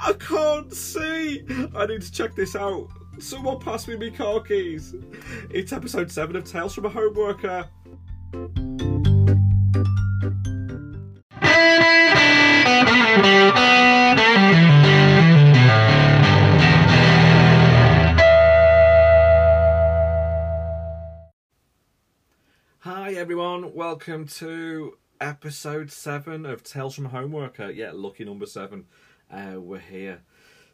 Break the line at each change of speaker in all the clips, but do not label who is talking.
I can't see. I need to check this out. Someone pass me my car keys. It's episode 7 of Tales from a Homeworker. Hi everyone, welcome to episode 7 of Tales from a Homeworker. Yeah, lucky number 7. Uh, we're here.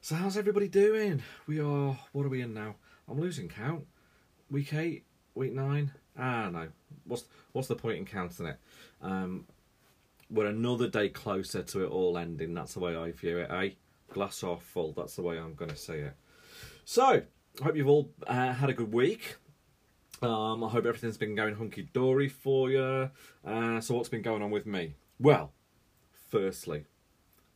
So how's everybody doing? We are, what are we in now? I'm losing count. Week 8, week 9? Ah, no. What's, what's the point in counting it? Um, we're another day closer to it all ending. That's the way I view it, eh? Glass half full. That's the way I'm going to see it. So, I hope you've all uh, had a good week. Um, I hope everything's been going hunky dory for you. Uh, so, what's been going on with me? Well, firstly,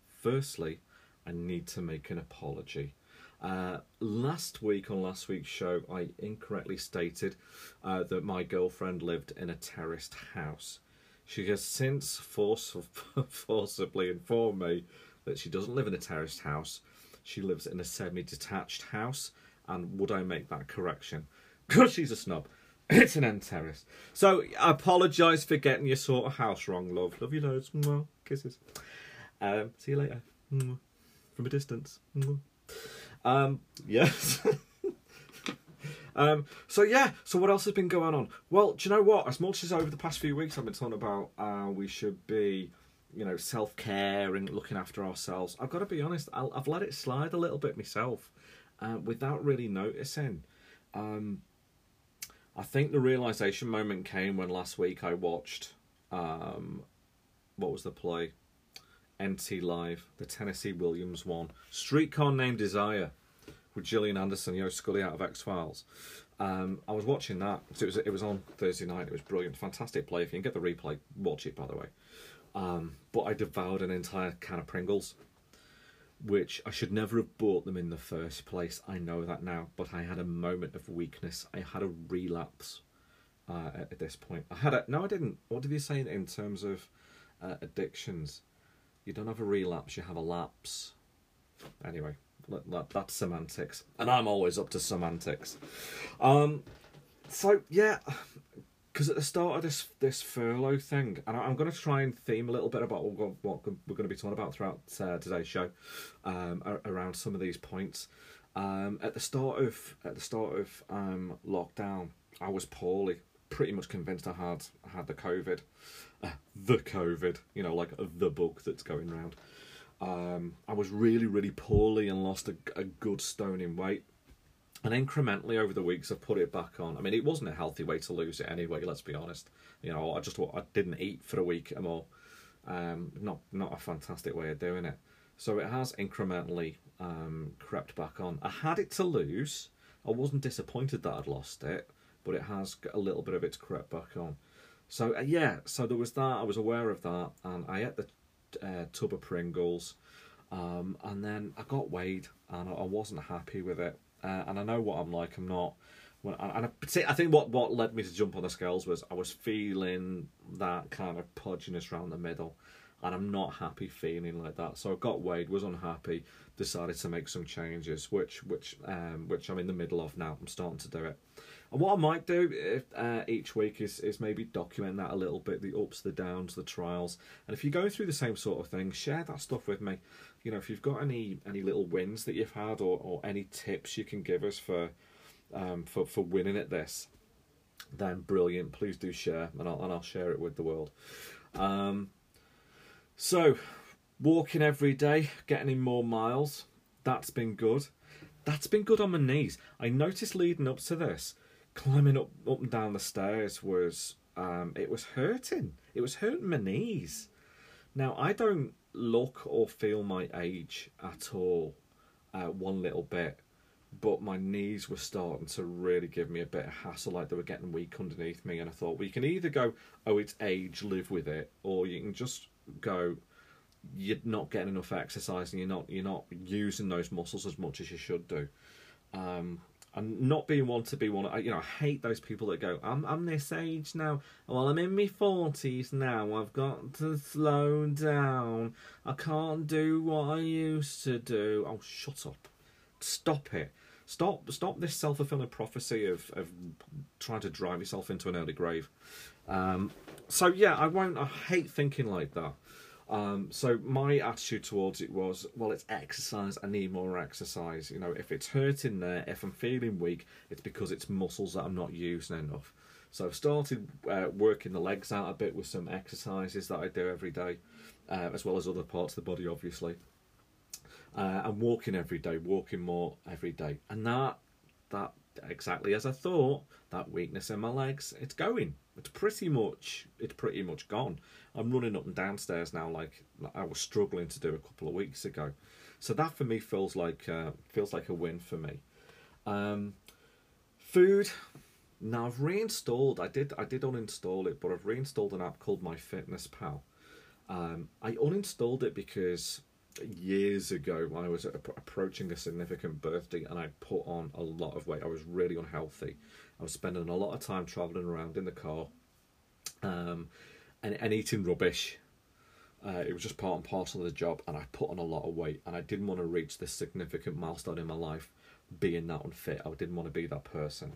firstly, I need to make an apology. Uh, last week on last week's show, I incorrectly stated uh, that my girlfriend lived in a terraced house. She has since forcibly informed me that she doesn't live in a terraced house. She lives in a semi-detached house. And would I make that correction? Because she's a snob. It's an end terrace. So I apologise for getting your sort of house wrong, love. Love you loads. Kisses. Um, see you later. From a distance. Um, yes. um, so yeah, so what else has been going on? Well, do you know what? As much as over the past few weeks I've been talking about uh, we should be, you know, self care and looking after ourselves, I've got to be honest, i have let it slide a little bit myself uh, without really noticing. Um, I think the realization moment came when last week I watched, um, what was the play? NT Live, the Tennessee Williams one, Streetcar Named Desire, with Gillian Anderson, you know, Scully out of X Files. Um, I was watching that. So it was it was on Thursday night. It was brilliant, fantastic play. If you can get the replay, watch it. By the way, um, but I devoured an entire can of Pringles, which I should never have bought them in the first place. I know that now, but I had a moment of weakness. I had a relapse uh, at, at this point. I had a no, I didn't. What did you say in terms of uh, addictions? You don't have a relapse, you have a lapse. Anyway, that's semantics. And I'm always up to semantics. Um, so, yeah, because at the start of this this furlough thing, and I'm going to try and theme a little bit about what, what we're going to be talking about throughout uh, today's show, um, around some of these points. Um, at the start of at the start of um, lockdown, I was poorly, pretty much convinced I had I had the COVID the COVID, you know, like the book that's going around. Um, I was really, really poorly and lost a, a good stone in weight. And incrementally over the weeks, I've put it back on. I mean, it wasn't a healthy way to lose it anyway. Let's be honest. You know, I just I didn't eat for a week or more. Um, not not a fantastic way of doing it. So it has incrementally um, crept back on. I had it to lose. I wasn't disappointed that I'd lost it, but it has a little bit of its crept back on. So uh, yeah, so there was that. I was aware of that, and I ate the uh, tub of Pringles, um, and then I got weighed, and I wasn't happy with it. Uh, and I know what I'm like. I'm not. When, and I, I think what, what led me to jump on the scales was I was feeling that kind of pudginess around the middle, and I'm not happy feeling like that. So I got weighed, was unhappy, decided to make some changes, which which um, which I'm in the middle of now. I'm starting to do it. And what I might do if, uh, each week is, is maybe document that a little bit, the ups, the downs, the trials. And if you're going through the same sort of thing, share that stuff with me. You know, if you've got any any little wins that you've had or, or any tips you can give us for um, for for winning at this, then brilliant. Please do share, and I'll and I'll share it with the world. Um, so, walking every day, getting in more miles. That's been good. That's been good on my knees. I noticed leading up to this climbing up up and down the stairs was um, it was hurting. It was hurting my knees. Now I don't look or feel my age at all, uh, one little bit, but my knees were starting to really give me a bit of hassle, like they were getting weak underneath me. And I thought, well, you can either go, oh, it's age, live with it, or you can just go, you're not getting enough exercise and you're not you're not using those muscles as much as you should do. Um, and not being one to be one. I, you know, I hate those people that go, "I'm I'm this age now. Well, I'm in my forties now. I've got to slow down. I can't do what I used to do." Oh, shut up! Stop it! Stop! Stop this self fulfilling prophecy of of trying to drive yourself into an early grave. Um, so yeah, I won't. I hate thinking like that. Um, so my attitude towards it was, well, it's exercise. I need more exercise. You know, if it's hurting there, if I'm feeling weak, it's because it's muscles that I'm not using enough. So I've started uh, working the legs out a bit with some exercises that I do every day, uh, as well as other parts of the body, obviously. Uh, and walking every day, walking more every day, and that that exactly as I thought. That weakness in my legs, it's going. It's pretty much it's pretty much gone. I'm running up and downstairs now like I was struggling to do a couple of weeks ago. So that for me feels like uh, feels like a win for me. Um, food. Now I've reinstalled. I did I did uninstall it, but I've reinstalled an app called My MyFitnessPal. Um, I uninstalled it because years ago when I was approaching a significant birthday and I put on a lot of weight. I was really unhealthy. I was spending a lot of time traveling around in the car um, and, and eating rubbish. Uh, it was just part and parcel of the job, and I put on a lot of weight, and I didn't want to reach this significant milestone in my life being that unfit. I didn't want to be that person.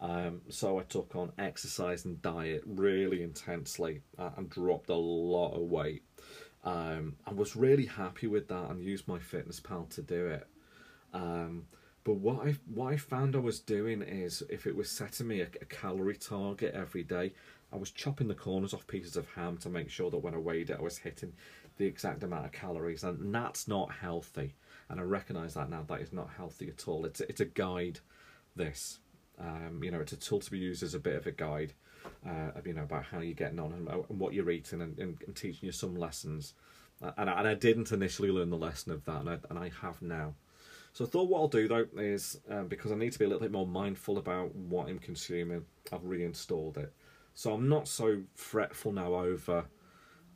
Um, so I took on exercise and diet really intensely uh, and dropped a lot of weight. Um, I was really happy with that and used MyFitnessPal to do it. Um, but what I what I found I was doing is if it was setting me a, a, calorie target every day, I was chopping the corners off pieces of ham to make sure that when I weighed it, I was hitting the exact amount of calories, and that's not healthy. And I recognise that now. That is not healthy at all. It's it's a guide. This, um, you know, it's a tool to be used as a bit of a guide. Uh, you know about how you're getting on and, and what you're eating, and, and, and, teaching you some lessons. And I, and I didn't initially learn the lesson of that, and I, and I have now. So I thought what I'll do though is um, because I need to be a little bit more mindful about what I'm consuming. I've reinstalled it, so I'm not so fretful now over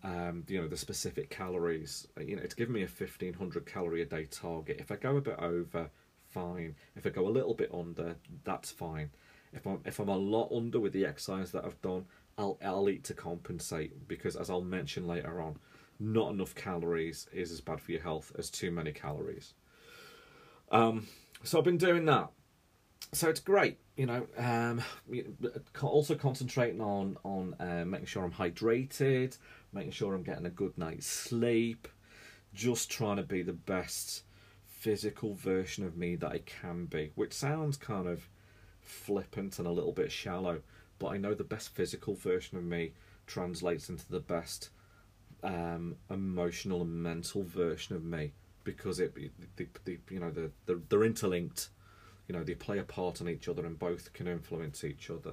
um, you know the specific calories. You know, it's given me a 1500 calorie a day target. If I go a bit over, fine. If I go a little bit under, that's fine. If I'm if I'm a lot under with the exercise that I've done, I'll I'll eat to compensate because as I'll mention later on, not enough calories is as bad for your health as too many calories. Um, so I've been doing that. So it's great, you know. Um, also concentrating on on uh, making sure I'm hydrated, making sure I'm getting a good night's sleep, just trying to be the best physical version of me that I can be. Which sounds kind of flippant and a little bit shallow, but I know the best physical version of me translates into the best um, emotional and mental version of me because it the, the you know the, the they're interlinked. You know they play a part in each other and both can influence each other.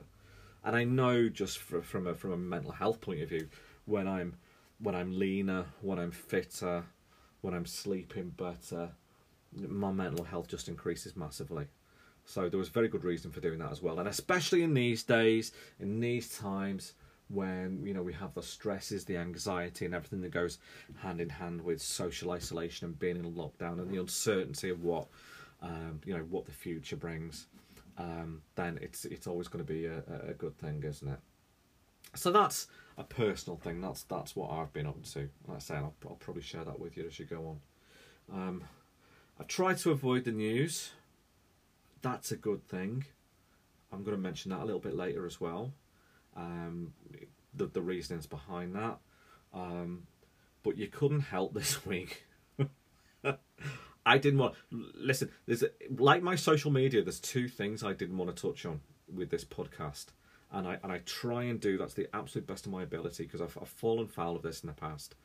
And i know just for, from a from a mental health point of view when i'm when i'm leaner when i'm fitter when i'm sleeping better my mental health just increases massively so there was very good reason for doing that as well and especially in these days in these times when you know we have the stresses, the anxiety, and everything that goes hand in hand with social isolation and being in lockdown and the uncertainty of what um, you know what the future brings, um, then it's it's always going to be a, a good thing, isn't it? So that's a personal thing. That's that's what I've been up to. Like I say, I'll, I'll probably share that with you as you go on. Um, I try to avoid the news. That's a good thing. I'm going to mention that a little bit later as well um, the, the reasonings behind that. Um, but you couldn't help this week. I didn't want listen. There's a, like my social media. There's two things I didn't want to touch on with this podcast, and I and I try and do that's the absolute best of my ability because I've, I've fallen foul of this in the past.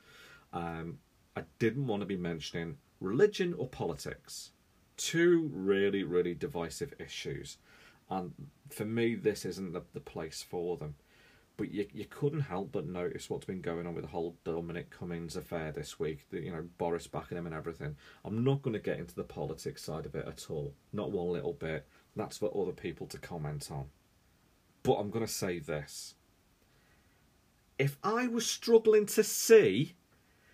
Um, I didn't want to be mentioning religion or politics, two really really divisive issues and for me, this isn't the, the place for them. But you, you couldn't help but notice what's been going on with the whole Dominic Cummings affair this week. The, you know, Boris backing him and everything. I'm not going to get into the politics side of it at all. Not one little bit. That's for other people to comment on. But I'm going to say this. If I was struggling to see,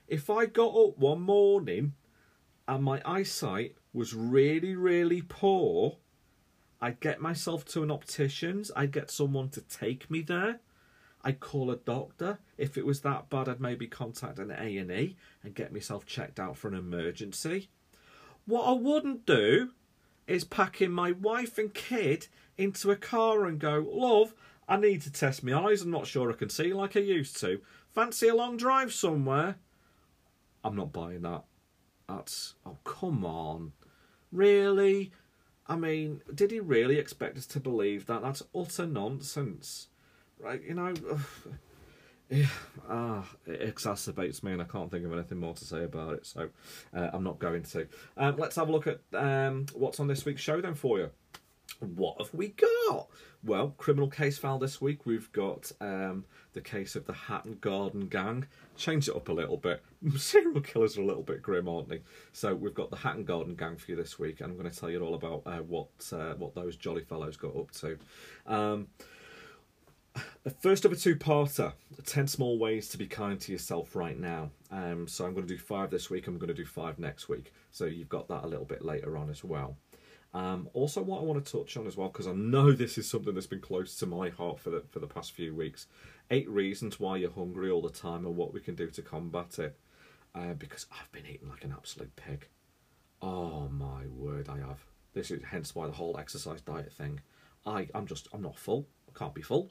if I got up one morning and my eyesight was really, really poor, I'd get myself to an optician's. I'd get someone to take me there. I'd call a doctor. If it was that bad, I'd maybe contact an A and get myself checked out for an emergency. What I wouldn't do is packing my wife and kid into a car and go, love, I need to test my eyes. I'm not sure I can see like I used to. Fancy a long drive somewhere? I'm not buying that. That's oh come on, really? I mean, did he really expect us to believe that? That's utter nonsense, right? You know, yeah, ah, it exacerbates me, and I can't think of anything more to say about it. So uh, I'm not going to. Um, let's have a look at um, what's on this week's show then for you. What have we got? Well, criminal case file this week. We've got um, the case of the Hatton Garden Gang. Change it up a little bit. Serial killers are a little bit grim, aren't they? So we've got the Hatton Garden Gang for you this week, and I'm going to tell you all about uh, what uh, what those jolly fellows got up to. Um, first of a two-parter, 10 small ways to be kind to yourself right now. Um, so I'm going to do five this week, I'm going to do five next week. So you've got that a little bit later on as well. Um, also, what I want to touch on as well, because I know this is something that's been close to my heart for the for the past few weeks. Eight reasons why you're hungry all the time and what we can do to combat it. Uh, because I've been eating like an absolute pig. Oh my word, I have. This is hence why the whole exercise diet thing. I I'm just I'm not full. I can't be full.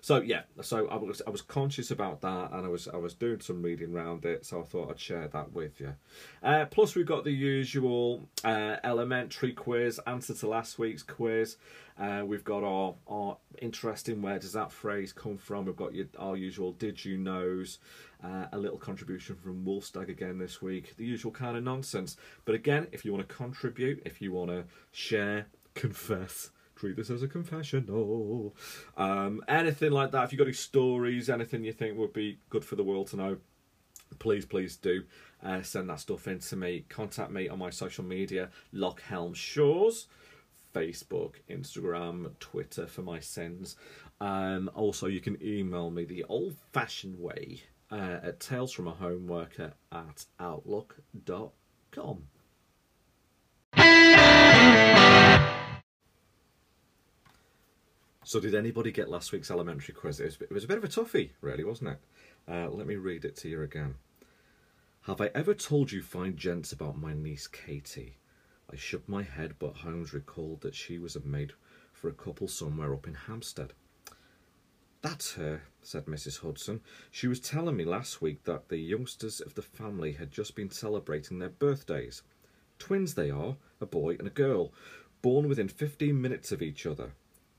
So yeah, so I was I was conscious about that, and I was I was doing some reading around it, so I thought I'd share that with you. Uh, plus, we've got the usual uh, elementary quiz, answer to last week's quiz. Uh, we've got our our interesting where does that phrase come from? We've got your, our usual did you knows. Uh, a little contribution from Wolfstag again this week. The usual kind of nonsense. But again, if you want to contribute, if you want to share, confess, treat this as a confessional. Um, anything like that. If you've got any stories, anything you think would be good for the world to know, please, please do uh, send that stuff in to me. Contact me on my social media, Lockhelm Shores, Facebook, Instagram, Twitter for my sins. Um, also, you can email me the old fashioned way uh, at talesfromahomeworker at outlook.com. So, did anybody get last week's elementary quiz? It was, it was a bit of a toughie, really, wasn't it? Uh, let me read it to you again. Have I ever told you fine gents about my niece Katie? I shook my head, but Holmes recalled that she was a maid for a couple somewhere up in Hampstead. That's her, said Mrs. Hudson. She was telling me last week that the youngsters of the family had just been celebrating their birthdays. Twins they are, a boy and a girl, born within fifteen minutes of each other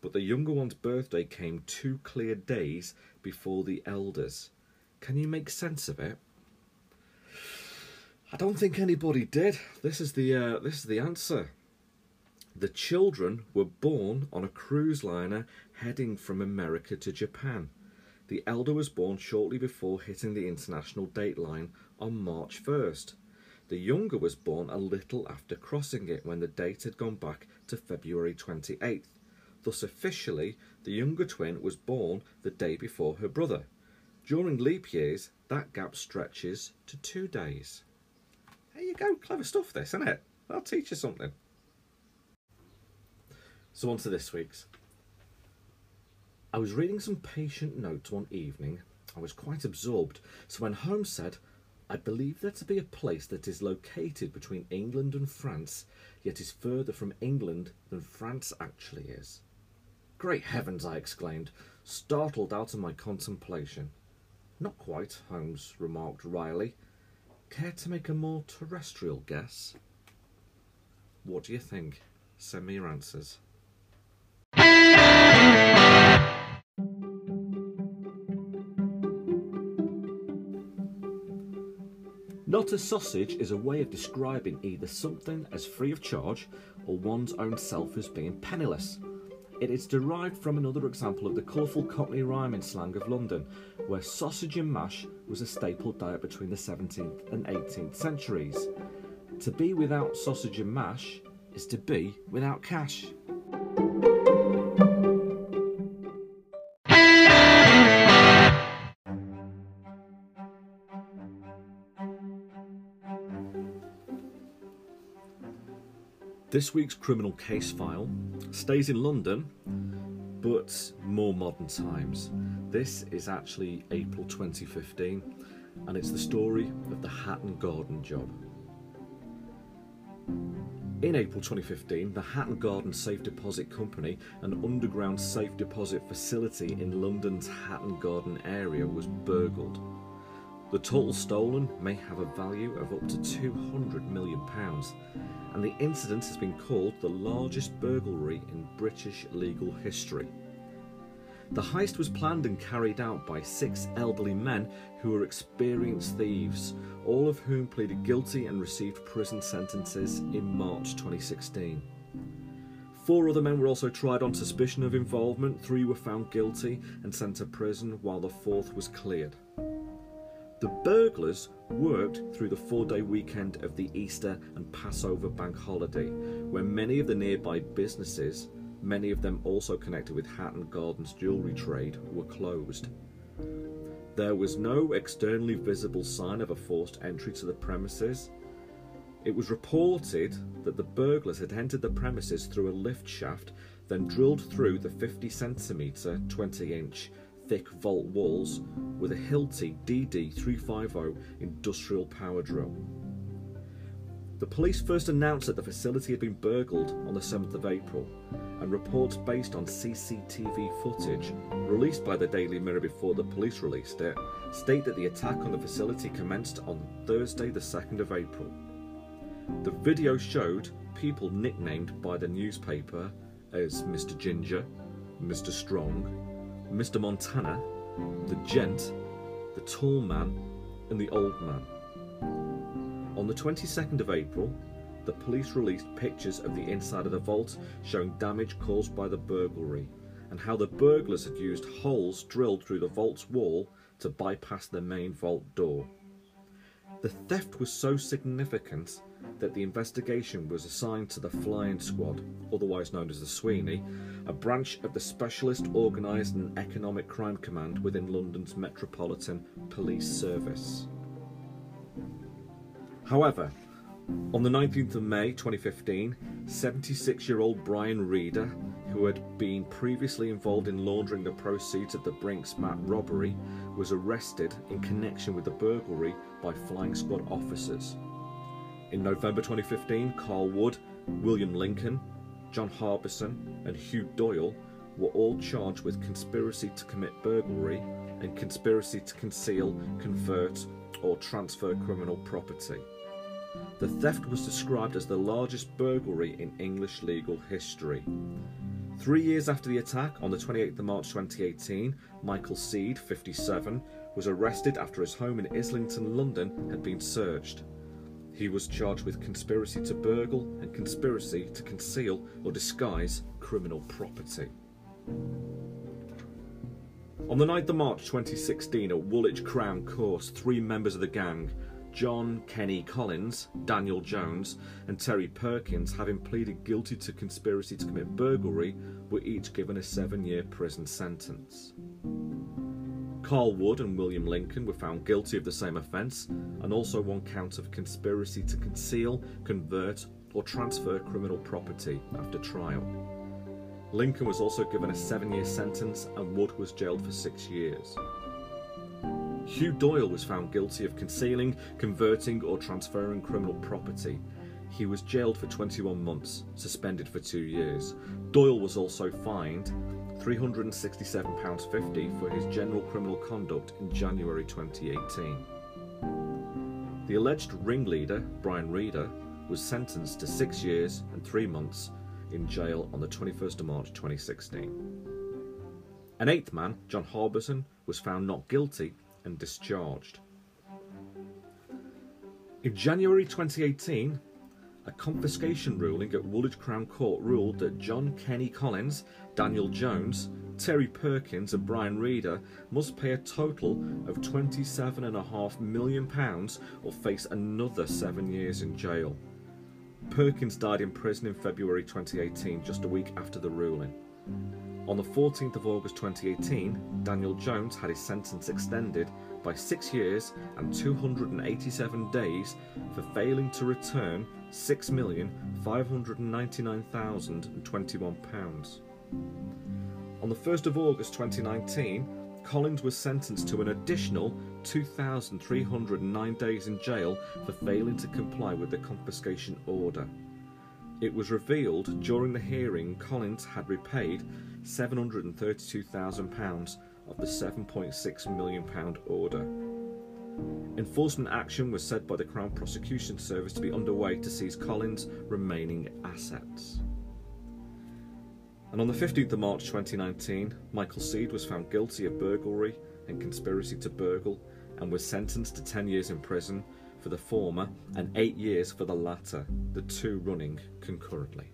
but the younger one's birthday came two clear days before the elders. Can you make sense of it? I don't think anybody did. This is the uh, this is the answer. The children were born on a cruise liner heading from America to Japan. The elder was born shortly before hitting the international date line on March 1st. The younger was born a little after crossing it when the date had gone back to February 28th. Thus, officially, the younger twin was born the day before her brother. During leap years, that gap stretches to two days. There you go, clever stuff, this, isn't it? I'll teach you something. So, on to this week's. I was reading some patient notes one evening. I was quite absorbed, so when Holmes said, I believe there to be a place that is located between England and France, yet is further from England than France actually is. Great heavens! I exclaimed, startled out of my contemplation. Not quite, Holmes remarked wryly. Care to make a more terrestrial guess? What do you think? Send me your answers. Not a sausage is a way of describing either something as free of charge or one's own self as being penniless. It is derived from another example of the colourful Cockney rhyming slang of London, where sausage and mash was a staple diet between the 17th and 18th centuries. To be without sausage and mash is to be without cash. This week's criminal case file stays in London, but more modern times. This is actually April 2015, and it's the story of the Hatton Garden job. In April 2015, the Hatton Garden Safe Deposit Company, an underground safe deposit facility in London's Hatton Garden area, was burgled. The total stolen may have a value of up to £200 million, and the incident has been called the largest burglary in British legal history. The heist was planned and carried out by six elderly men who were experienced thieves, all of whom pleaded guilty and received prison sentences in March 2016. Four other men were also tried on suspicion of involvement, three were found guilty and sent to prison, while the fourth was cleared. The burglars worked through the four day weekend of the Easter and Passover bank holiday, where many of the nearby businesses, many of them also connected with Hatton Gardens jewellery trade, were closed. There was no externally visible sign of a forced entry to the premises. It was reported that the burglars had entered the premises through a lift shaft, then drilled through the 50 centimetre, 20 inch thick vault walls with a Hilti DD350 industrial power drill. The police first announced that the facility had been burgled on the 7th of April, and reports based on CCTV footage released by the Daily Mirror before the police released it state that the attack on the facility commenced on Thursday, the 2nd of April. The video showed people nicknamed by the newspaper as Mr. Ginger, Mr. Strong, Mr. Montana, the gent, the tall man, and the old man. On the 22nd of April, the police released pictures of the inside of the vault showing damage caused by the burglary and how the burglars had used holes drilled through the vault's wall to bypass the main vault door. The theft was so significant that the investigation was assigned to the Flying Squad, otherwise known as the Sweeney, a branch of the Specialist Organised and Economic Crime Command within London's Metropolitan Police Service. However, on the 19th of May 2015, 76 year old Brian Reader, who had been previously involved in laundering the proceeds of the Brink's-Mat robbery, was arrested in connection with the burglary by flying squad officers. In November 2015, Carl Wood, William Lincoln, John Harbinson, and Hugh Doyle were all charged with conspiracy to commit burglary and conspiracy to conceal, convert, or transfer criminal property. The theft was described as the largest burglary in English legal history. Three years after the attack, on the 28th of March 2018, Michael Seed, 57, was arrested after his home in Islington, London, had been searched. He was charged with conspiracy to burgle and conspiracy to conceal or disguise criminal property. On the 9th of March 2016 at Woolwich Crown Court, three members of the gang, John Kenny Collins, Daniel Jones, and Terry Perkins, having pleaded guilty to conspiracy to commit burglary, were each given a seven year prison sentence. Carl Wood and William Lincoln were found guilty of the same offence and also one count of conspiracy to conceal, convert, or transfer criminal property after trial. Lincoln was also given a seven year sentence and Wood was jailed for six years. Hugh Doyle was found guilty of concealing, converting, or transferring criminal property. He was jailed for 21 months, suspended for two years. Doyle was also fined £367.50 for his general criminal conduct in January 2018. The alleged ringleader, Brian Reader, was sentenced to six years and three months in jail on the 21st of March 2016. An eighth man, John Harbinson, was found not guilty and discharged. In January 2018, a confiscation ruling at Woolwich Crown Court ruled that John Kenny Collins, Daniel Jones, Terry Perkins, and Brian Reader must pay a total of £27.5 million or face another seven years in jail. Perkins died in prison in February 2018, just a week after the ruling. On the 14th of August 2018, Daniel Jones had his sentence extended by six years and 287 days for failing to return £6,599,021. On the 1st of August 2019, Collins was sentenced to an additional 2,309 days in jail for failing to comply with the confiscation order. It was revealed during the hearing Collins had repaid £732,000 of the £7.6 million order. Enforcement action was said by the Crown Prosecution Service to be underway to seize Collins' remaining assets. And on the 15th of March 2019, Michael Seed was found guilty of burglary and conspiracy to burgle and was sentenced to 10 years in prison for the former and 8 years for the latter, the two running concurrently.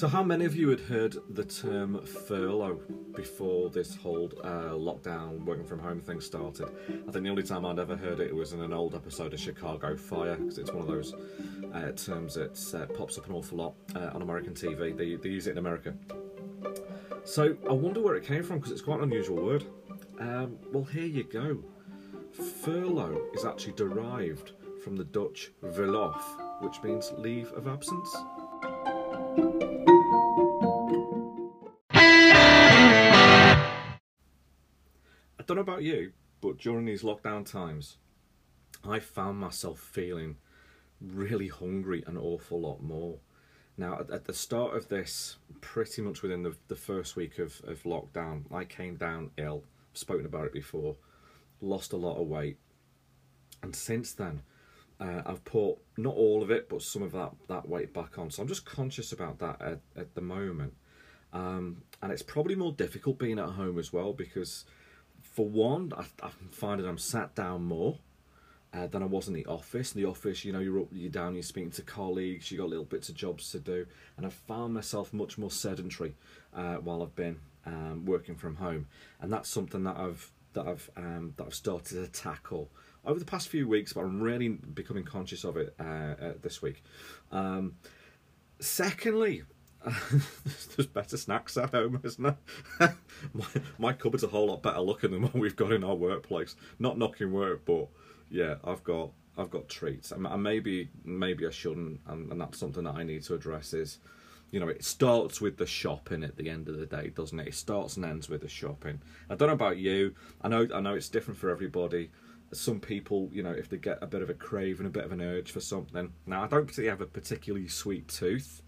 So, how many of you had heard the term furlough before this whole uh, lockdown, working from home thing started? I think the only time I'd ever heard it was in an old episode of Chicago Fire, because it's one of those uh, terms that uh, pops up an awful lot uh, on American TV. They, they use it in America. So, I wonder where it came from, because it's quite an unusual word. Um, well, here you go. Furlough is actually derived from the Dutch verlof, which means leave of absence. I don't know about you, but during these lockdown times, I found myself feeling really hungry an awful lot more. Now, at, the start of this, pretty much within the, the first week of, of lockdown, I came down ill. Spoken about it before, lost a lot of weight. And since then, uh, I've put not all of it, but some of that, that weight back on. So I'm just conscious about that at, at the moment. Um, and it's probably more difficult being at home as well because, for one, I, I'm finding I'm sat down more uh, than I was in the office. In the office, you know, you're up, you're down, you're speaking to colleagues, you got little bits of jobs to do, and I've found myself much more sedentary uh, while I've been um, working from home, and that's something that I've that I've um, that I've started to tackle over the past few weeks, but I'm really becoming conscious of it uh, uh, this week. Um, secondly, there's better snacks at home, isn't there? my, my cupboard's a whole lot better looking than what we've got in our workplace. Not knocking work, but yeah, I've got I've got treats, and, maybe maybe I shouldn't, and, and that's something that I need to address. Is you know, it starts with the shopping at the end of the day, doesn't it? It starts and ends with the shopping. I don't know about you. I know I know it's different for everybody. Some people, you know, if they get a bit of a crave and a bit of an urge for something. Now, I don't particularly have a particularly sweet tooth,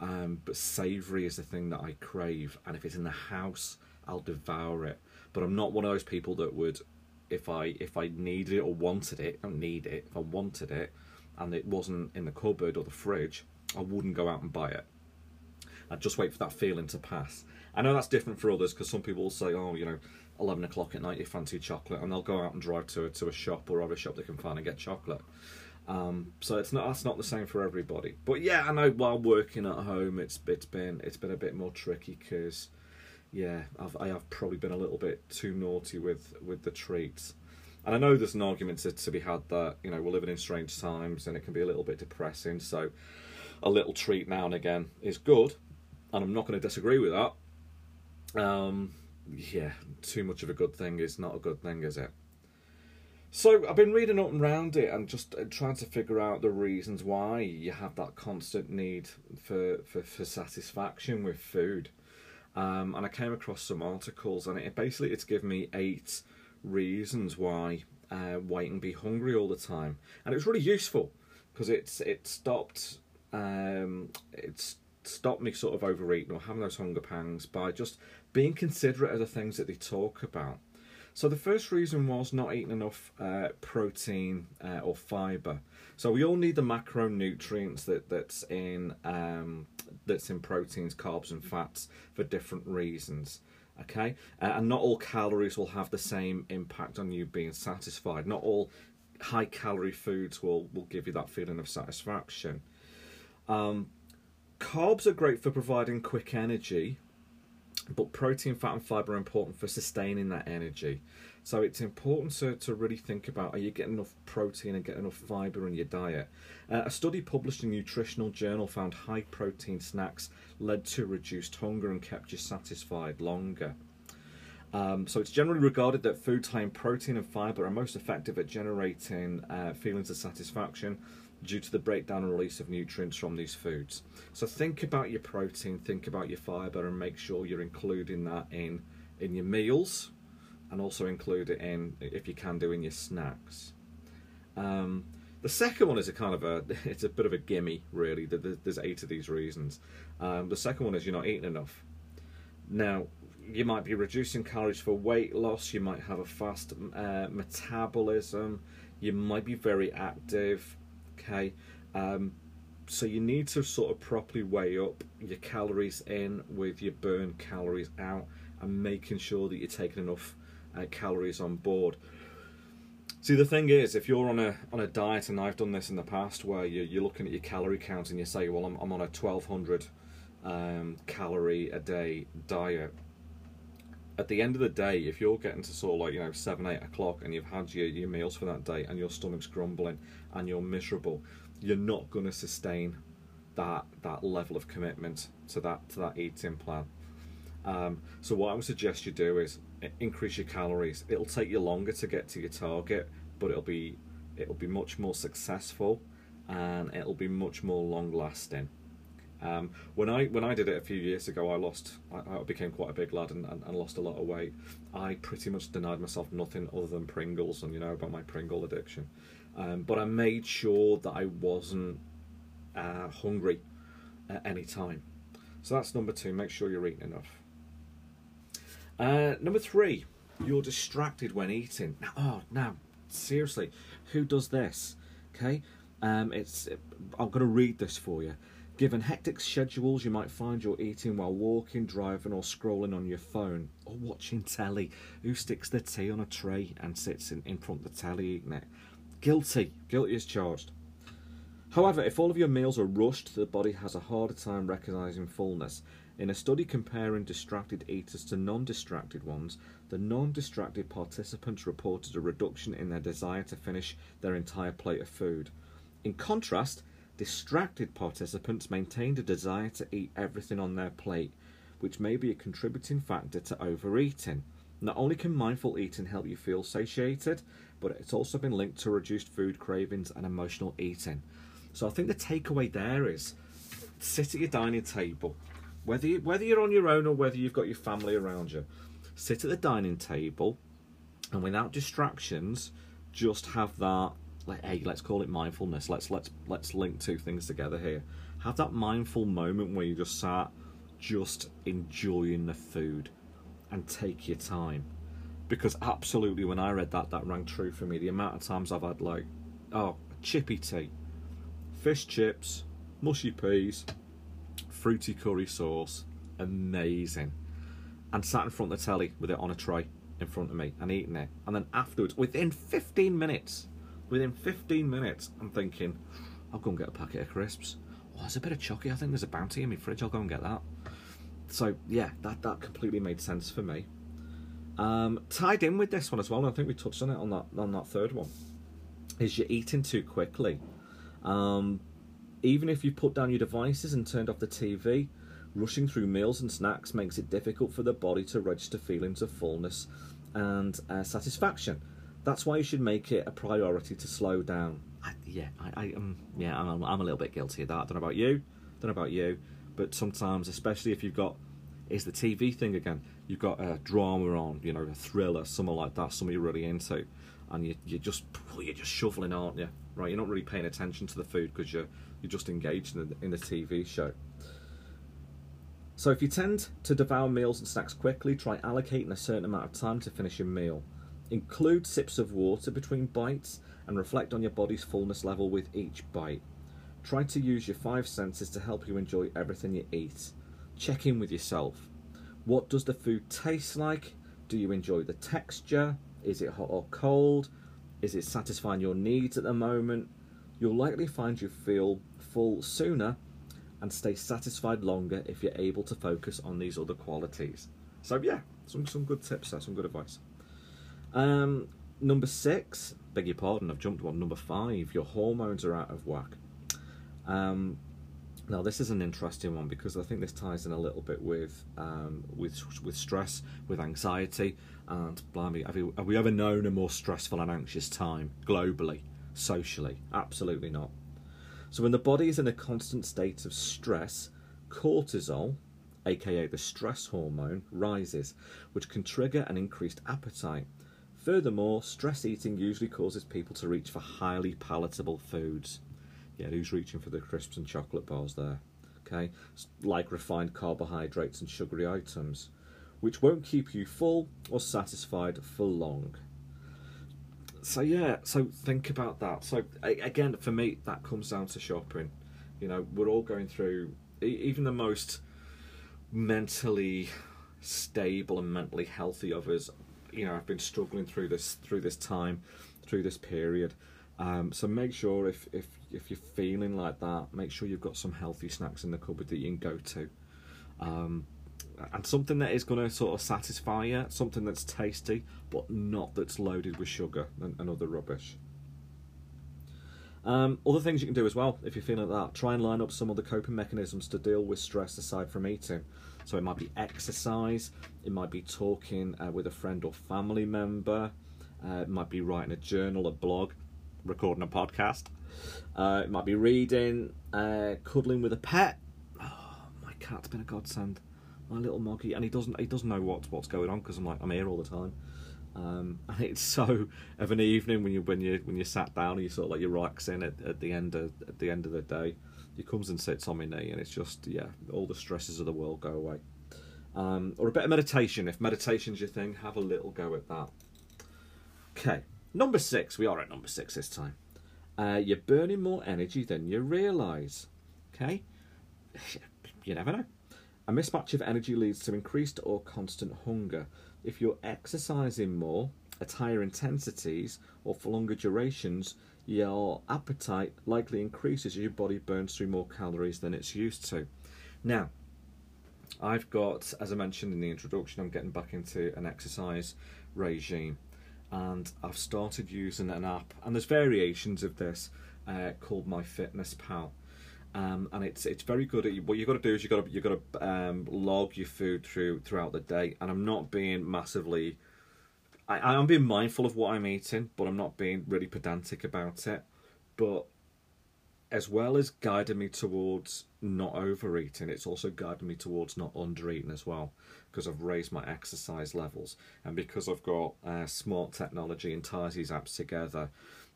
um, but savoury is the thing that I crave. And if it's in the house, I'll devour it. But I'm not one of those people that would if I if I needed it or wanted it, I don't need it. If I wanted it and it wasn't in the cupboard or the fridge, I wouldn't go out and buy it. I'd just wait for that feeling to pass. I know that's different for others because some people will say, oh, you know, 11 o'clock at night you fancy chocolate and they'll go out and drive to, to a shop or other shop they can find and get chocolate. Um, so it's not that's not the same for everybody. But yeah, I know while working at home, it's it's been it's been a bit more tricky because yeah, I've I have probably been a little bit too naughty with with the treats. And I know there's an argument to, to be had that you know we're living in strange times and it can be a little bit depressing. So a little treat now and again is good, and I'm not going to disagree with that. Um, yeah, too much of a good thing is not a good thing, is it? So I've been reading up and around it and just uh, trying to figure out the reasons why you have that constant need for, for, for satisfaction with food. Um, and I came across some articles and it basically it's given me eight reasons why uh, you can be hungry all the time, and it was really useful because it's it stopped um, it's stopped me sort of overeating or having those hunger pangs by just being considerate of the things that they talk about. So the first reason was not eating enough uh, protein uh, or fiber. So we all need the macronutrients that that's in um, that's in proteins, carbs, and fats for different reasons. Okay, uh, and not all calories will have the same impact on you being satisfied. Not all high calorie foods will will give you that feeling of satisfaction. Um, carbs are great for providing quick energy but protein, fat, and fiber are important for sustaining that energy. So it's important to, to really think about are you getting enough protein and getting enough fibre in your diet? Uh, a study published in Nutritional Journal found high protein snacks led to reduced hunger and kept you satisfied longer. Um, so it's generally regarded that foods high in protein and fibre are most effective at generating uh, feelings of satisfaction due to the breakdown and release of nutrients from these foods. So think about your protein, think about your fibre, and make sure you're including that in in your meals and also include it in, if you can do, in your snacks. Um, the second one is a kind of a, it's a bit of a gimme, really. There's eight of these reasons. Um, the second one is you're not eating enough. Now, you might be reducing calories for weight loss, you might have a fast uh, metabolism, you might be very active, okay? Um, so you need to sort of properly weigh up your calories in with your burn calories out and making sure that you're taking enough uh, calories on board. See, the thing is, if you're on a on a diet, and I've done this in the past, where you're, you're looking at your calorie count and you say, "Well, I'm, I'm on a 1,200 um, calorie a day diet." At the end of the day, if you're getting to sort of like you know seven, eight o'clock, and you've had your, your meals for that day, and your stomach's grumbling and you're miserable, you're not going to sustain that that level of commitment to that to that eating plan. Um, so what I would suggest you do is increase your calories. It'll take you longer to get to your target, but it'll be it'll be much more successful and it'll be much more long lasting. Um, when I when I did it a few years ago, I lost. I, I became quite a big lad and, and, and, lost a lot of weight. I pretty much denied myself nothing other than Pringles, and you know about my Pringle addiction. Um, but I made sure that I wasn't uh, hungry at any time. So that's number two. Make sure you're eating enough. Uh, number three, you're distracted when eating. Oh, now, seriously, who does this? Okay, um, it's. I'm to read this for you. Given hectic schedules, you might find you're eating while walking, driving, or scrolling on your phone, or watching telly. Who sticks the tea on a tray and sits in, in front of the telly eating it? Guilty. Guilty is charged. However, if all of your meals are rushed, the body has a harder time recognizing fullness. In a study comparing distracted eaters to non distracted ones, the non distracted participants reported a reduction in their desire to finish their entire plate of food. In contrast, distracted participants maintained a desire to eat everything on their plate, which may be a contributing factor to overeating. Not only can mindful eating help you feel satiated, but it's also been linked to reduced food cravings and emotional eating. So I think the takeaway there is sit at your dining table, whether you, whether you're on your own or whether you've got your family around you, sit at the dining table, and without distractions, just have that. Hey, let's call it mindfulness. Let's let's let's link two things together here. Have that mindful moment where you just sat, just enjoying the food, and take your time. Because absolutely, when I read that, that rang true for me. The amount of times I've had like, oh, chippy tea, fish chips, mushy peas, fruity curry sauce, amazing. And sat in front of the telly with it on a tray in front of me and eating it. And then afterwards, within 15 minutes, within 15 minutes, I'm thinking, I'll go and get a packet of crisps. Oh, there's a bit of chocky. I think there's a bounty in my fridge. I'll go and get that. So yeah, that that completely made sense for me. Um, tied in with this one as well, and I think we touched on it on that on that third one. Is you're eating too quickly. Um, even if you've put down your devices and turned off the TV, rushing through meals and snacks makes it difficult for the body to register feelings of fullness and uh, satisfaction. That's why you should make it a priority to slow down. I, yeah, I, I um, yeah, I'm, I'm a little bit guilty of that. I don't know about you, don't know about you, but sometimes, especially if you've got, it's the TV thing again. You've got a drama on, you know, a thriller, something like that, something you're really into, and you, you're just, you're just shoveling, aren't you? Right, you're not really paying attention to the food because you're you're just engaged in in the TV show. So if you tend to devour meals and snacks quickly, try allocating a certain amount of time to finish your meal. Include sips of water between bites and reflect on your body's fullness level with each bite. Try to use your five senses to help you enjoy everything you eat. Check in with yourself. What does the food taste like? Do you enjoy the texture? Is it hot or cold? Is it satisfying your needs at the moment? You'll likely find you feel full sooner and stay satisfied longer if you're able to focus on these other qualities. So yeah, some some good tips there, some good advice. Um, number six, beg your pardon, I've jumped one. Number five, your hormones are out of whack. Um, now this is an interesting one because I think this ties in a little bit with um, with with stress, with anxiety, and blimey, have, you, have we ever known a more stressful and anxious time globally, socially? Absolutely not. So when the body is in a constant state of stress, cortisol, aka the stress hormone, rises, which can trigger an increased appetite. Furthermore, stress eating usually causes people to reach for highly palatable foods. Yeah, who's reaching for the crisps and chocolate bars there? Okay, like refined carbohydrates and sugary items, which won't keep you full or satisfied for long. So yeah, so think about that. So again, for me, that comes down to shopping. You know, we're all going through even the most mentally stable and mentally healthy of us. You know, I've been struggling through this through this time, through this period. Um, so make sure if, if if you're feeling like that, make sure you've got some healthy snacks in the cupboard that you can go to. Um, and something that is going to sort of satisfy you, something that's tasty, but not that's loaded with sugar and, and other rubbish. Um, other things you can do as well, if you're feeling like that, try and line up some other coping mechanisms to deal with stress aside from eating. So it might be exercise, it might be talking uh, with a friend or family member, uh, it might be writing a journal, a blog, recording a podcast. Uh, it might be reading, uh, cuddling with a pet. Oh, my cat's been a godsend. My little moggy, and he doesn't he doesn't know what's what's going on because I'm like I'm here all the time. Um, and it's so of an evening when you when you when you sat down and you sort of like you're relaxing at, at the end of at the end of the day. He comes and sits on my knee, and it's just yeah, all the stresses of the world go away. Um, or a bit of meditation. If meditation's your thing, have a little go at that. Okay, number six. We are at number six this time. Uh, you're burning more energy than you realise. Okay, you never know. A mismatch of energy leads to increased or constant hunger. If you're exercising more, at higher intensities, or for longer durations, your appetite likely increases as your body burns through more calories than it's used to. Now, I've got, as I mentioned in the introduction, I'm getting back into an exercise regime and I've started using an app, and there's variations of this uh, called MyFitnessPal. Um, and it's it's very good at what you've got to do is you've got to you've got to um, log your food through throughout the day. And I'm not being massively, I, I'm being mindful of what I'm eating, but I'm not being really pedantic about it. But as well as guiding me towards not overeating, it's also guiding me towards not undereating as well, because I've raised my exercise levels and because I've got uh, smart technology and ties these apps together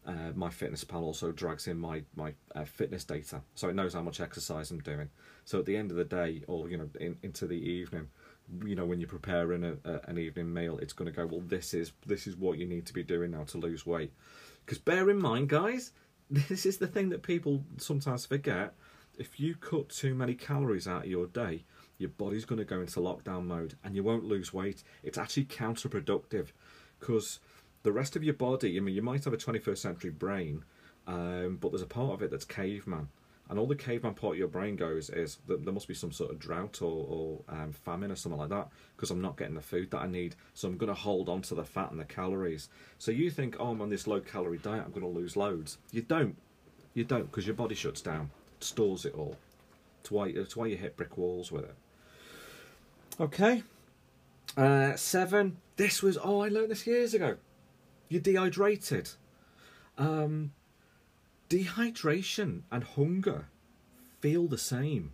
uh, MyFitnessPal also drags in my my uh, fitness data, so it knows how much exercise I'm doing. So at the end of the day, or you know, in, into the evening, you know, when you're preparing a, a, an evening meal, it's going to go. Well, this is this is what you need to be doing now to lose weight. Because bear in mind, guys, this is the thing that people sometimes forget. If you cut too many calories out of your day, your body's going to go into lockdown mode, and you won't lose weight. It's actually counterproductive, because the rest of your body, I mean, you might have a 21st century brain, um, but there's a part of it that's caveman. And all the caveman part of your brain goes is that there must be some sort of drought or, or um, famine or something like that because I'm not getting the food that I need. So I'm going to hold on to the fat and the calories. So you think, oh, I'm on this low calorie diet, I'm going to lose loads. You don't. You don't because your body shuts down, stores it all. It's why, why you hit brick walls with it. Okay. Uh, seven. This was, oh, I learned this years ago. You're dehydrated. Um, dehydration and hunger feel the same.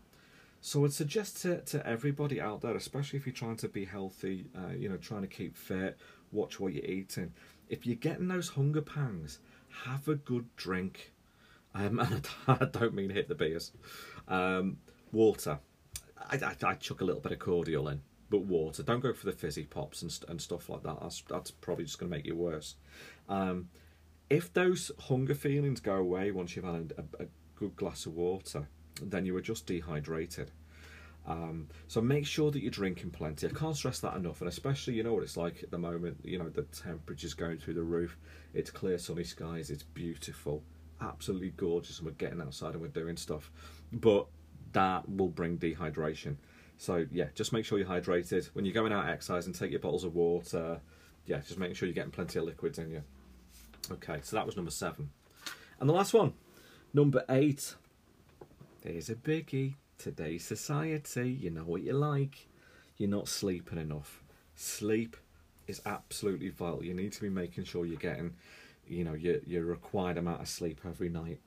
So I'd suggest to, to everybody out there, especially if you're trying to be healthy, uh, you know, trying to keep fit, watch what you're eating. If you're getting those hunger pangs, have a good drink. Um, and I don't mean hit the beers. Um, water. I, I, I chuck a little bit of cordial in but water. Don't go for the fizzy pops and, and stuff like that. That's, that's probably just going to make you worse. Um, if those hunger feelings go away once you've had a, a good glass of water, then you are just dehydrated. Um, so make sure that you're drinking plenty. I can't stress that enough, and especially you know what it's like at the moment. You know the temperature's going through the roof. It's clear, sunny skies. It's beautiful, absolutely gorgeous, and we're getting outside and we're doing stuff. But that will bring dehydration. So yeah, just make sure you're hydrated when you're going out exercising. Take your bottles of water. yeah, just making sure you're getting plenty of liquids in you. Okay, so that was number seven. And the last one, number eight. There's a biggie. Today's society, you know what you like. You're not sleeping enough. Sleep is absolutely vital. You need to be making sure you're getting, you know, your your required amount of sleep every night.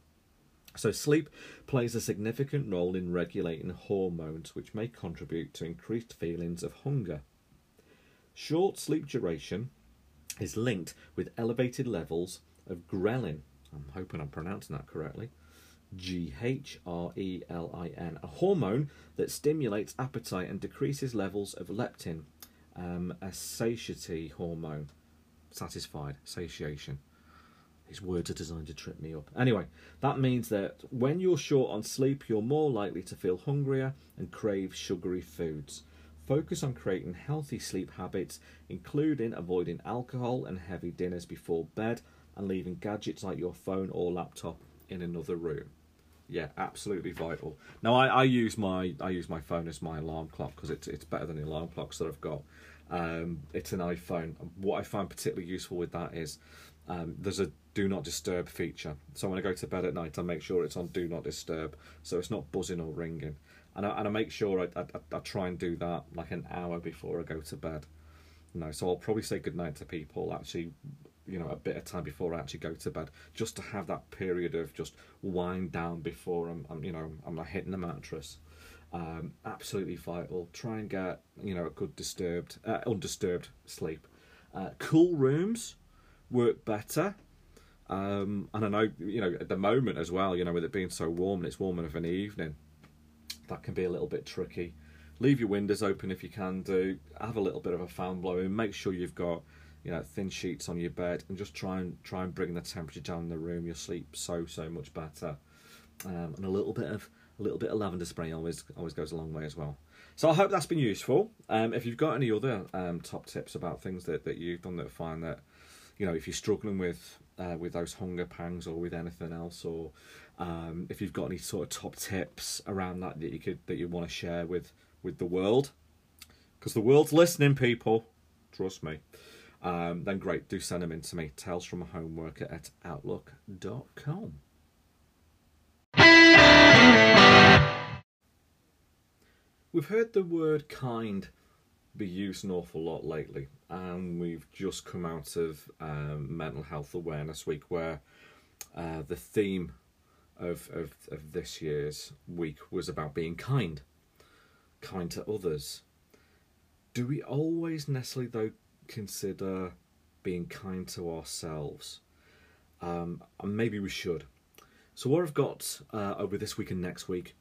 So sleep plays a significant role in regulating hormones which may contribute to increased feelings of hunger. Short sleep duration is linked with elevated levels of ghrelin. I'm hoping I'm pronouncing that correctly. G H R E L I N, a hormone that stimulates appetite and decreases levels of leptin, um, a satiety hormone. Satisfied, satiation. These words are designed to trip me up. Anyway, that means that when you're short on sleep, you're more likely to feel hungrier and crave sugary foods. Focus on creating healthy sleep habits, including avoiding alcohol and heavy dinners before bed and leaving gadgets like your phone or laptop in another room. Yeah, absolutely vital. Now I, I use my I use my phone as my alarm clock because it's it's better than the alarm clocks that I've got. Um, it's an iPhone. What I find particularly useful with that is um, there's a do not disturb feature. So when I go to bed at night, I make sure it's on do not disturb, so it's not buzzing or ringing. And I, and I make sure I, I, I try and do that like an hour before I go to bed. You know, so I'll probably say goodnight to people actually, you know, a bit of time before I actually go to bed, just to have that period of just wind down before I'm, I'm you know, I'm not hitting the mattress. Um, absolutely vital. Try and get you know a good disturbed, uh, undisturbed sleep. Uh, cool rooms work better. Um, and I know, you know, at the moment as well, you know, with it being so warm and it's warmer of an evening, that can be a little bit tricky. Leave your windows open if you can do. Have a little bit of a fan blowing. Make sure you've got, you know, thin sheets on your bed, and just try and try and bring the temperature down in the room. You'll sleep so so much better. Um, and a little bit of a little bit of lavender spray always always goes a long way as well. So I hope that's been useful. Um, if you've got any other um, top tips about things that, that you've done that find that you know, if you're struggling with uh, with those hunger pangs or with anything else, or um, if you've got any sort of top tips around that that you could that you want to share with with the world, because the world's listening, people. Trust me. Um, then great, do send them in to me. Tales from a homeworker at outlook.com. We've heard the word kind be used an awful lot lately, and we've just come out of um, Mental Health Awareness Week, where uh, the theme of, of of this year's week was about being kind, kind to others. Do we always necessarily though consider being kind to ourselves? Um, and maybe we should. So what I've got uh, over this week and next week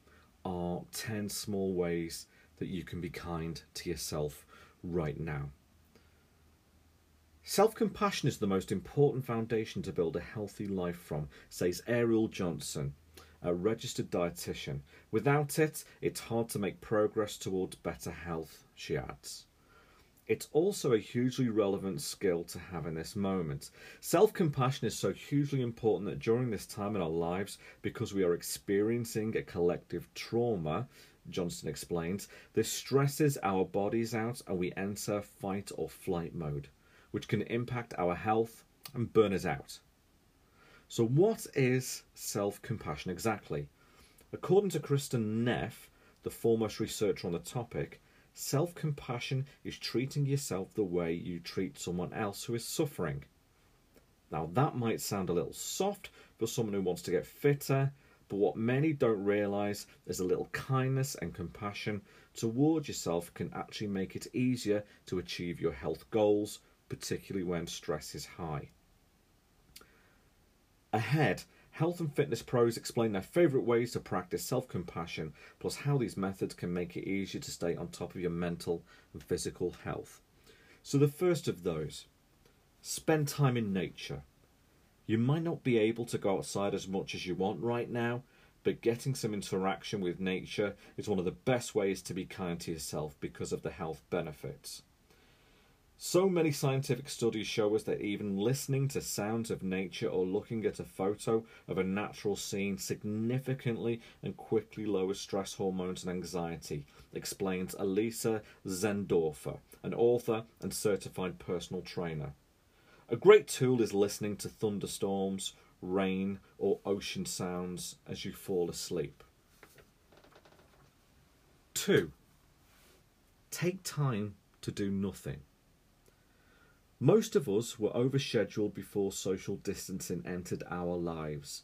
are ten small ways that you can be kind to yourself right now. Self compassion is the most important foundation to build a healthy life from, says Ariel Johnson, a registered dietitian. Without it, it's hard to make progress towards better health, she adds. It's also a hugely relevant skill to have in this moment. Self compassion is so hugely important that during this time in our lives, because we are experiencing a collective trauma, Johnson explains, this stresses our bodies out and we enter fight or flight mode, which can impact our health and burn us out. So, what is self compassion exactly? According to Kristin Neff, the foremost researcher on the topic, self compassion is treating yourself the way you treat someone else who is suffering. Now, that might sound a little soft for someone who wants to get fitter, but what many don't realize is a little kindness and compassion towards yourself can actually make it easier to achieve your health goals, particularly when stress is high. Ahead, health and fitness pros explain their favourite ways to practice self compassion, plus how these methods can make it easier to stay on top of your mental and physical health. So, the first of those spend time in nature. You might not be able to go outside as much as you want right now, but getting some interaction with nature is one of the best ways to be kind to yourself because of the health benefits. So many scientific studies show us that even listening to sounds of nature or looking at a photo of a natural scene significantly and quickly lowers stress hormones and anxiety, explains Elisa Zendorfer, an author and certified personal trainer. A great tool is listening to thunderstorms, rain, or ocean sounds as you fall asleep. 2. Take time to do nothing. Most of us were overscheduled before social distancing entered our lives.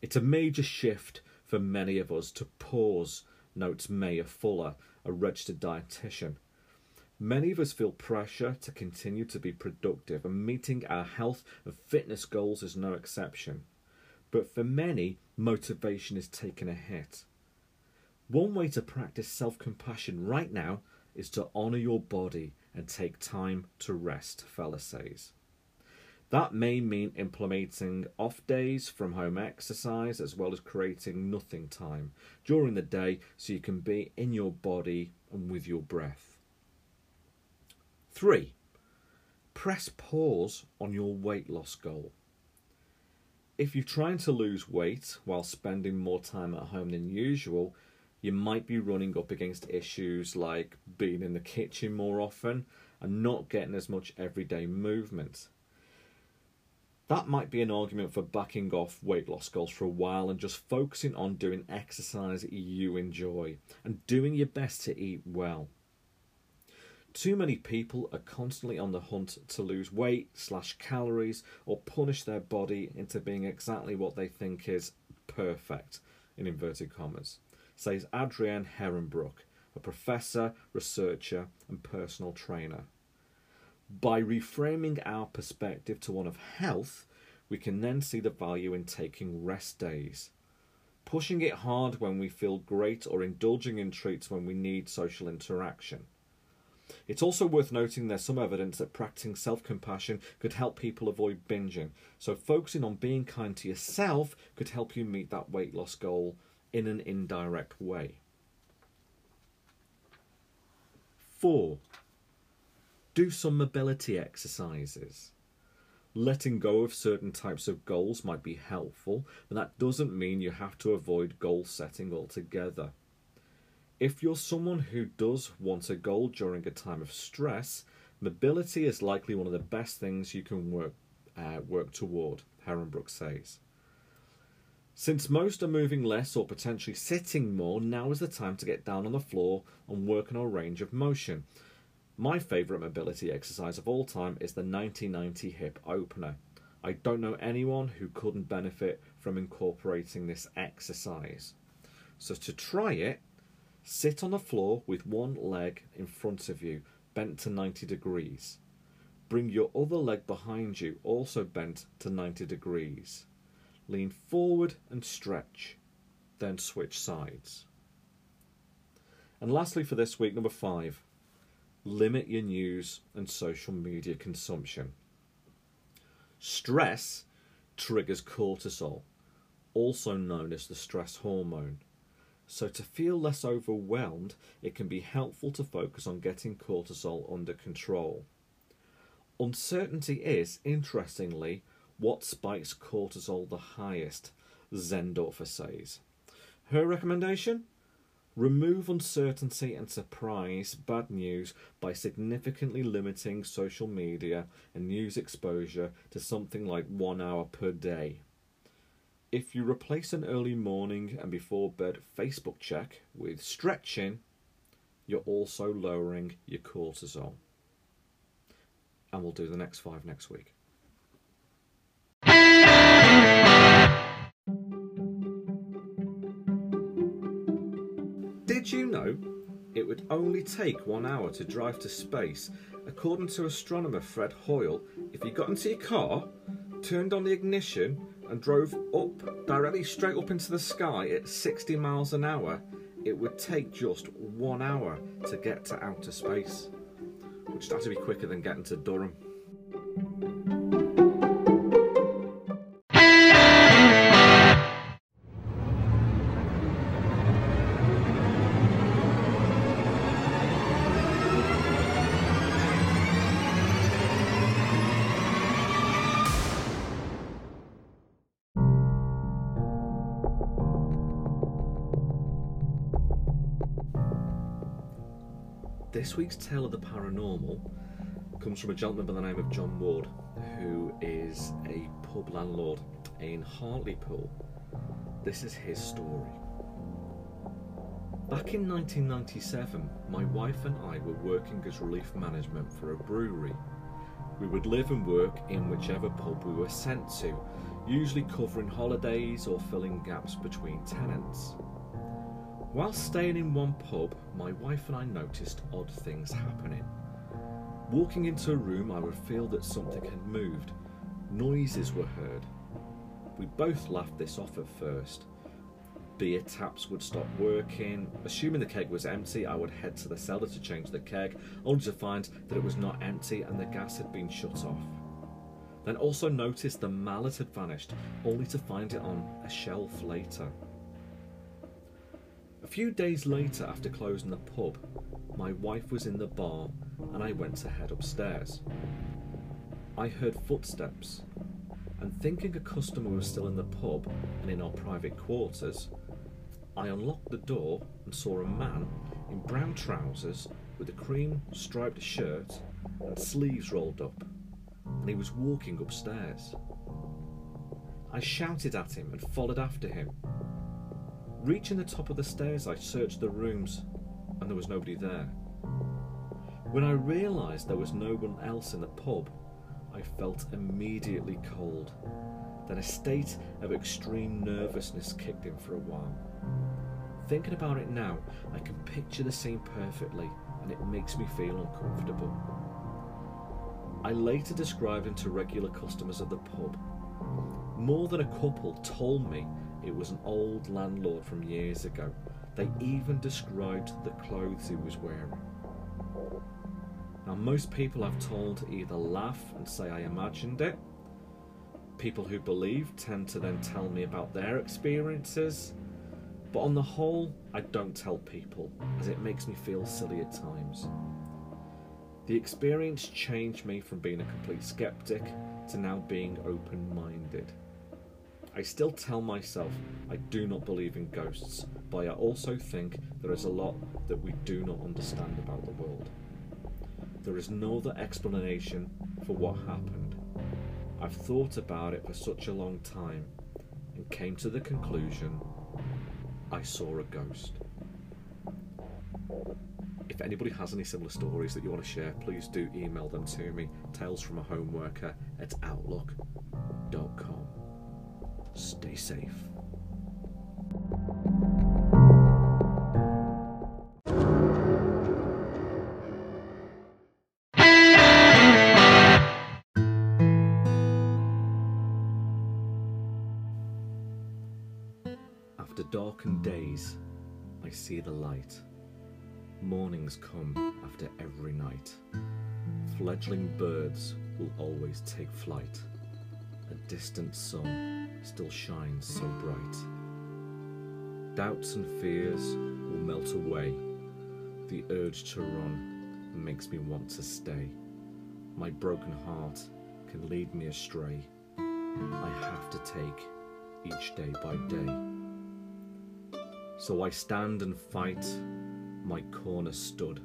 It's a major shift for many of us to pause, notes Maya Feller, a registered dietitian. Many of us feel pressure to continue to be productive, and meeting our health and fitness goals is no exception. But for many, motivation is taking a hit. One way to practice self compassion right now is to honour your body and take time to rest, Feller says. That may mean implementing off days from home exercise as well as creating nothing time during the day so you can be in your body and with your breath. 3. Press pause on your weight loss goal. If you're trying to lose weight while spending more time at home than usual, you might be running up against issues like being in the kitchen more often and not getting as much everyday movement. That might be an argument for backing off weight loss goals for a while and just focusing on doing exercise you enjoy and doing your best to eat well. Too many people are constantly on the hunt to lose weight, slash calories, or punish their body into being exactly what they think is perfect, in inverted commas says Adrienne Herrenbruch, a professor, researcher, and personal trainer. By reframing our perspective to one of health, we can then see the value in taking rest days. Pushing it hard when we feel great or indulging in treats when we need social interaction. It's also worth noting there's some evidence that practicing self compassion could help people avoid binging, so focusing on being kind to yourself could help you meet that weight loss goal in an indirect way. 4. Do some mobility exercises. Letting go of certain types of goals might be helpful, but that doesn't mean you have to avoid goal setting altogether. If you're someone who does want a goal during a time of stress, mobility is likely one of the best things you can work, uh, work toward, Herrenbruch says. Since most are moving less or potentially sitting more, now is the time to get down on the floor and work on a range of motion. My favourite mobility exercise of all time is the 1990 hip opener. I don't know anyone who couldn't benefit from incorporating this exercise. So, to try it, sit on the floor with one leg in front of you, bent to 90 degrees. Bring your other leg behind you, also bent to 90 degrees. Lean forward and stretch, then switch sides. And lastly, for this week, number five, limit your news and social media consumption. Stress triggers cortisol, also known as the stress hormone. So, to feel less overwhelmed, it can be helpful to focus on getting cortisol under control. Uncertainty is, interestingly, what spikes cortisol the highest? Zendorfer says. Her recommendation? Remove uncertainty and surprise bad news by significantly limiting social media and news exposure to something like one hour per day. If you replace an early morning and before bed Facebook check with stretching, you're also lowering your cortisol. And we'll do the next five next week. Did you know it would only take one hour to drive to space, according to astronomer Fred Hoyle, if you got into your car, turned on the ignition, and drove up directly straight up into the sky at 60 miles an hour? It would take just one hour to get to outer space, which have to be quicker than getting to Durham. This week's tale of the paranormal comes from a gentleman by the name of John Ward, who is a pub landlord in Hartlepool. This is his story. Back in 1997, my wife and I were working as relief management for a brewery. We would live and work in whichever pub we were sent to, usually covering holidays or filling gaps between tenants. While staying in one pub, my wife and I noticed odd things happening. Walking into a room, I would feel that something had moved. Noises were heard. We both laughed this off at first. Beer taps would stop working. Assuming the keg was empty, I would head to the cellar to change the keg, only to find that it was not empty and the gas had been shut off. Then also noticed the mallet had vanished, only to find it on a shelf later. A few days later, after closing the pub, my wife was in the bar and I went to head upstairs. I heard footsteps, and thinking a customer was still in the pub and in our private quarters, I unlocked the door and saw a man in brown trousers with a cream striped shirt and sleeves rolled up, and he was walking upstairs. I shouted at him and followed after him. Reaching the top of the stairs, I searched the rooms, and there was nobody there. When I realised there was no one else in the pub, I felt immediately cold. Then a state of extreme nervousness kicked in for a while. Thinking about it now, I can picture the scene perfectly, and it makes me feel uncomfortable. I later described him to regular customers of the pub. More than a couple told me it was an old landlord from years ago. They even described the clothes he was wearing. Now, most people I've told either laugh and say I imagined it. People who believe tend to then tell me about their experiences. But on the whole, I don't tell people, as it makes me feel silly at times. The experience changed me from being a complete skeptic to now being open minded. I still tell myself I do not believe in ghosts, but I also think there is a lot that we do not understand about the world. There is no other explanation for what happened. I've thought about it for such a long time and came to the conclusion I saw a ghost. If anybody has any similar stories that you want to share, please do email them to me, talesfromahomeworker at outlook.com. Stay safe. After darkened days, I see the light. Mornings come after every night. Fledgling birds will always take flight. A distant sun still shines so bright. Doubts and fears will melt away. The urge to run makes me want to stay. My broken heart can lead me astray. I have to take each day by day. So I stand and fight, my corner stood.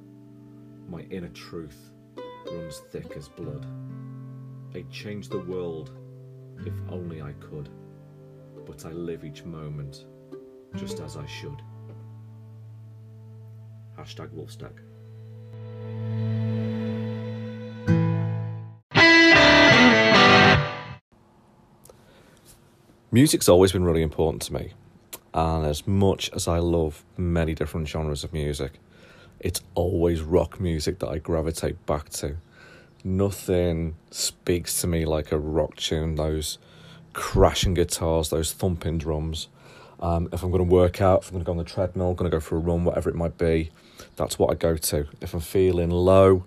My inner truth runs thick as blood. I'd change the world if only I could, but I live each moment just as I should. Hashtag Wolfstag. Music's always been really important to me, and as much as I love many different genres of music, it's always rock music that I gravitate back to. Nothing speaks to me like a rock tune, those crashing guitars, those thumping drums. Um, if I'm going to work out, if I'm going to go on the treadmill, going to go for a run, whatever it might be, that's what I go to. If I'm feeling low,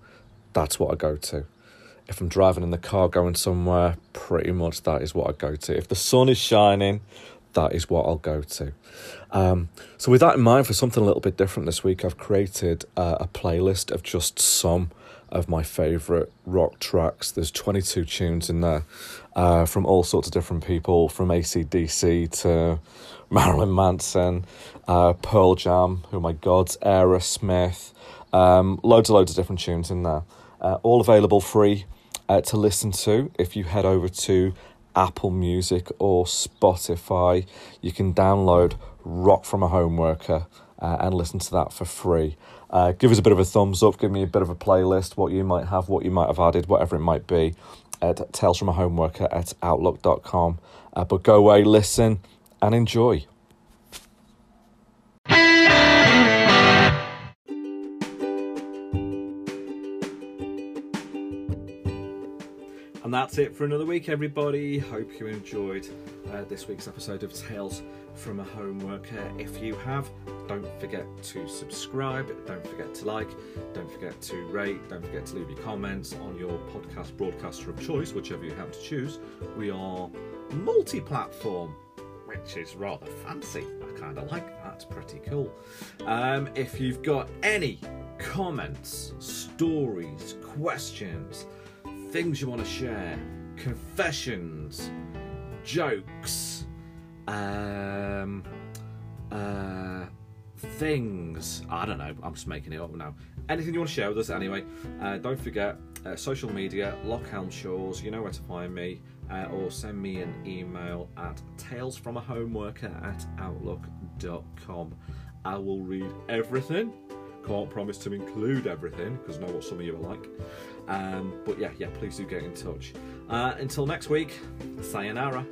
that's what I go to. If I'm driving in the car going somewhere, pretty much that is what I go to. If the sun is shining, that is what I'll go to. Um, so, with that in mind, for something a little bit different this week, I've created uh, a playlist of just some of my favourite rock tracks. There's 22 tunes in there uh, from all sorts of different people, from AC/DC to Marilyn Manson, uh, Pearl Jam, who my gods, Aerosmith, Um, loads and loads of different tunes in there. Uh, all available free uh, to listen to if you head over to Apple Music or Spotify. You can download Rock from a Homeworker uh, and listen to that for free. Uh, give us a bit of a thumbs up, give me a bit of a playlist, what you might have, what you might have added, whatever it might be, at Tales from a at outlook.com. Uh, but go away, listen, and enjoy. And that's it for another week, everybody. Hope you enjoyed uh, this week's episode of Tales from a Homeworker. If you have, don't forget to subscribe, don't forget to like, don't forget to rate, don't forget to leave your comments on your podcast broadcaster of choice, whichever you happen to choose. We are multi platform, which is rather fancy. I kind of like that, it's pretty cool. Um, if you've got any comments, stories, questions, things you want to share, confessions, jokes, um, uh, things. I don't know. I'm just making it up now. Anything you want to share with us, anyway. Uh, don't forget uh, social media, Lockhelm Shores. You know where to find me, uh, or send me an email at talesfromahomeworker at outlook.com. I will read everything. Can't promise to include everything because I know what some of you are like. Um, but yeah, yeah, please do get in touch. Uh, until next week, sayonara.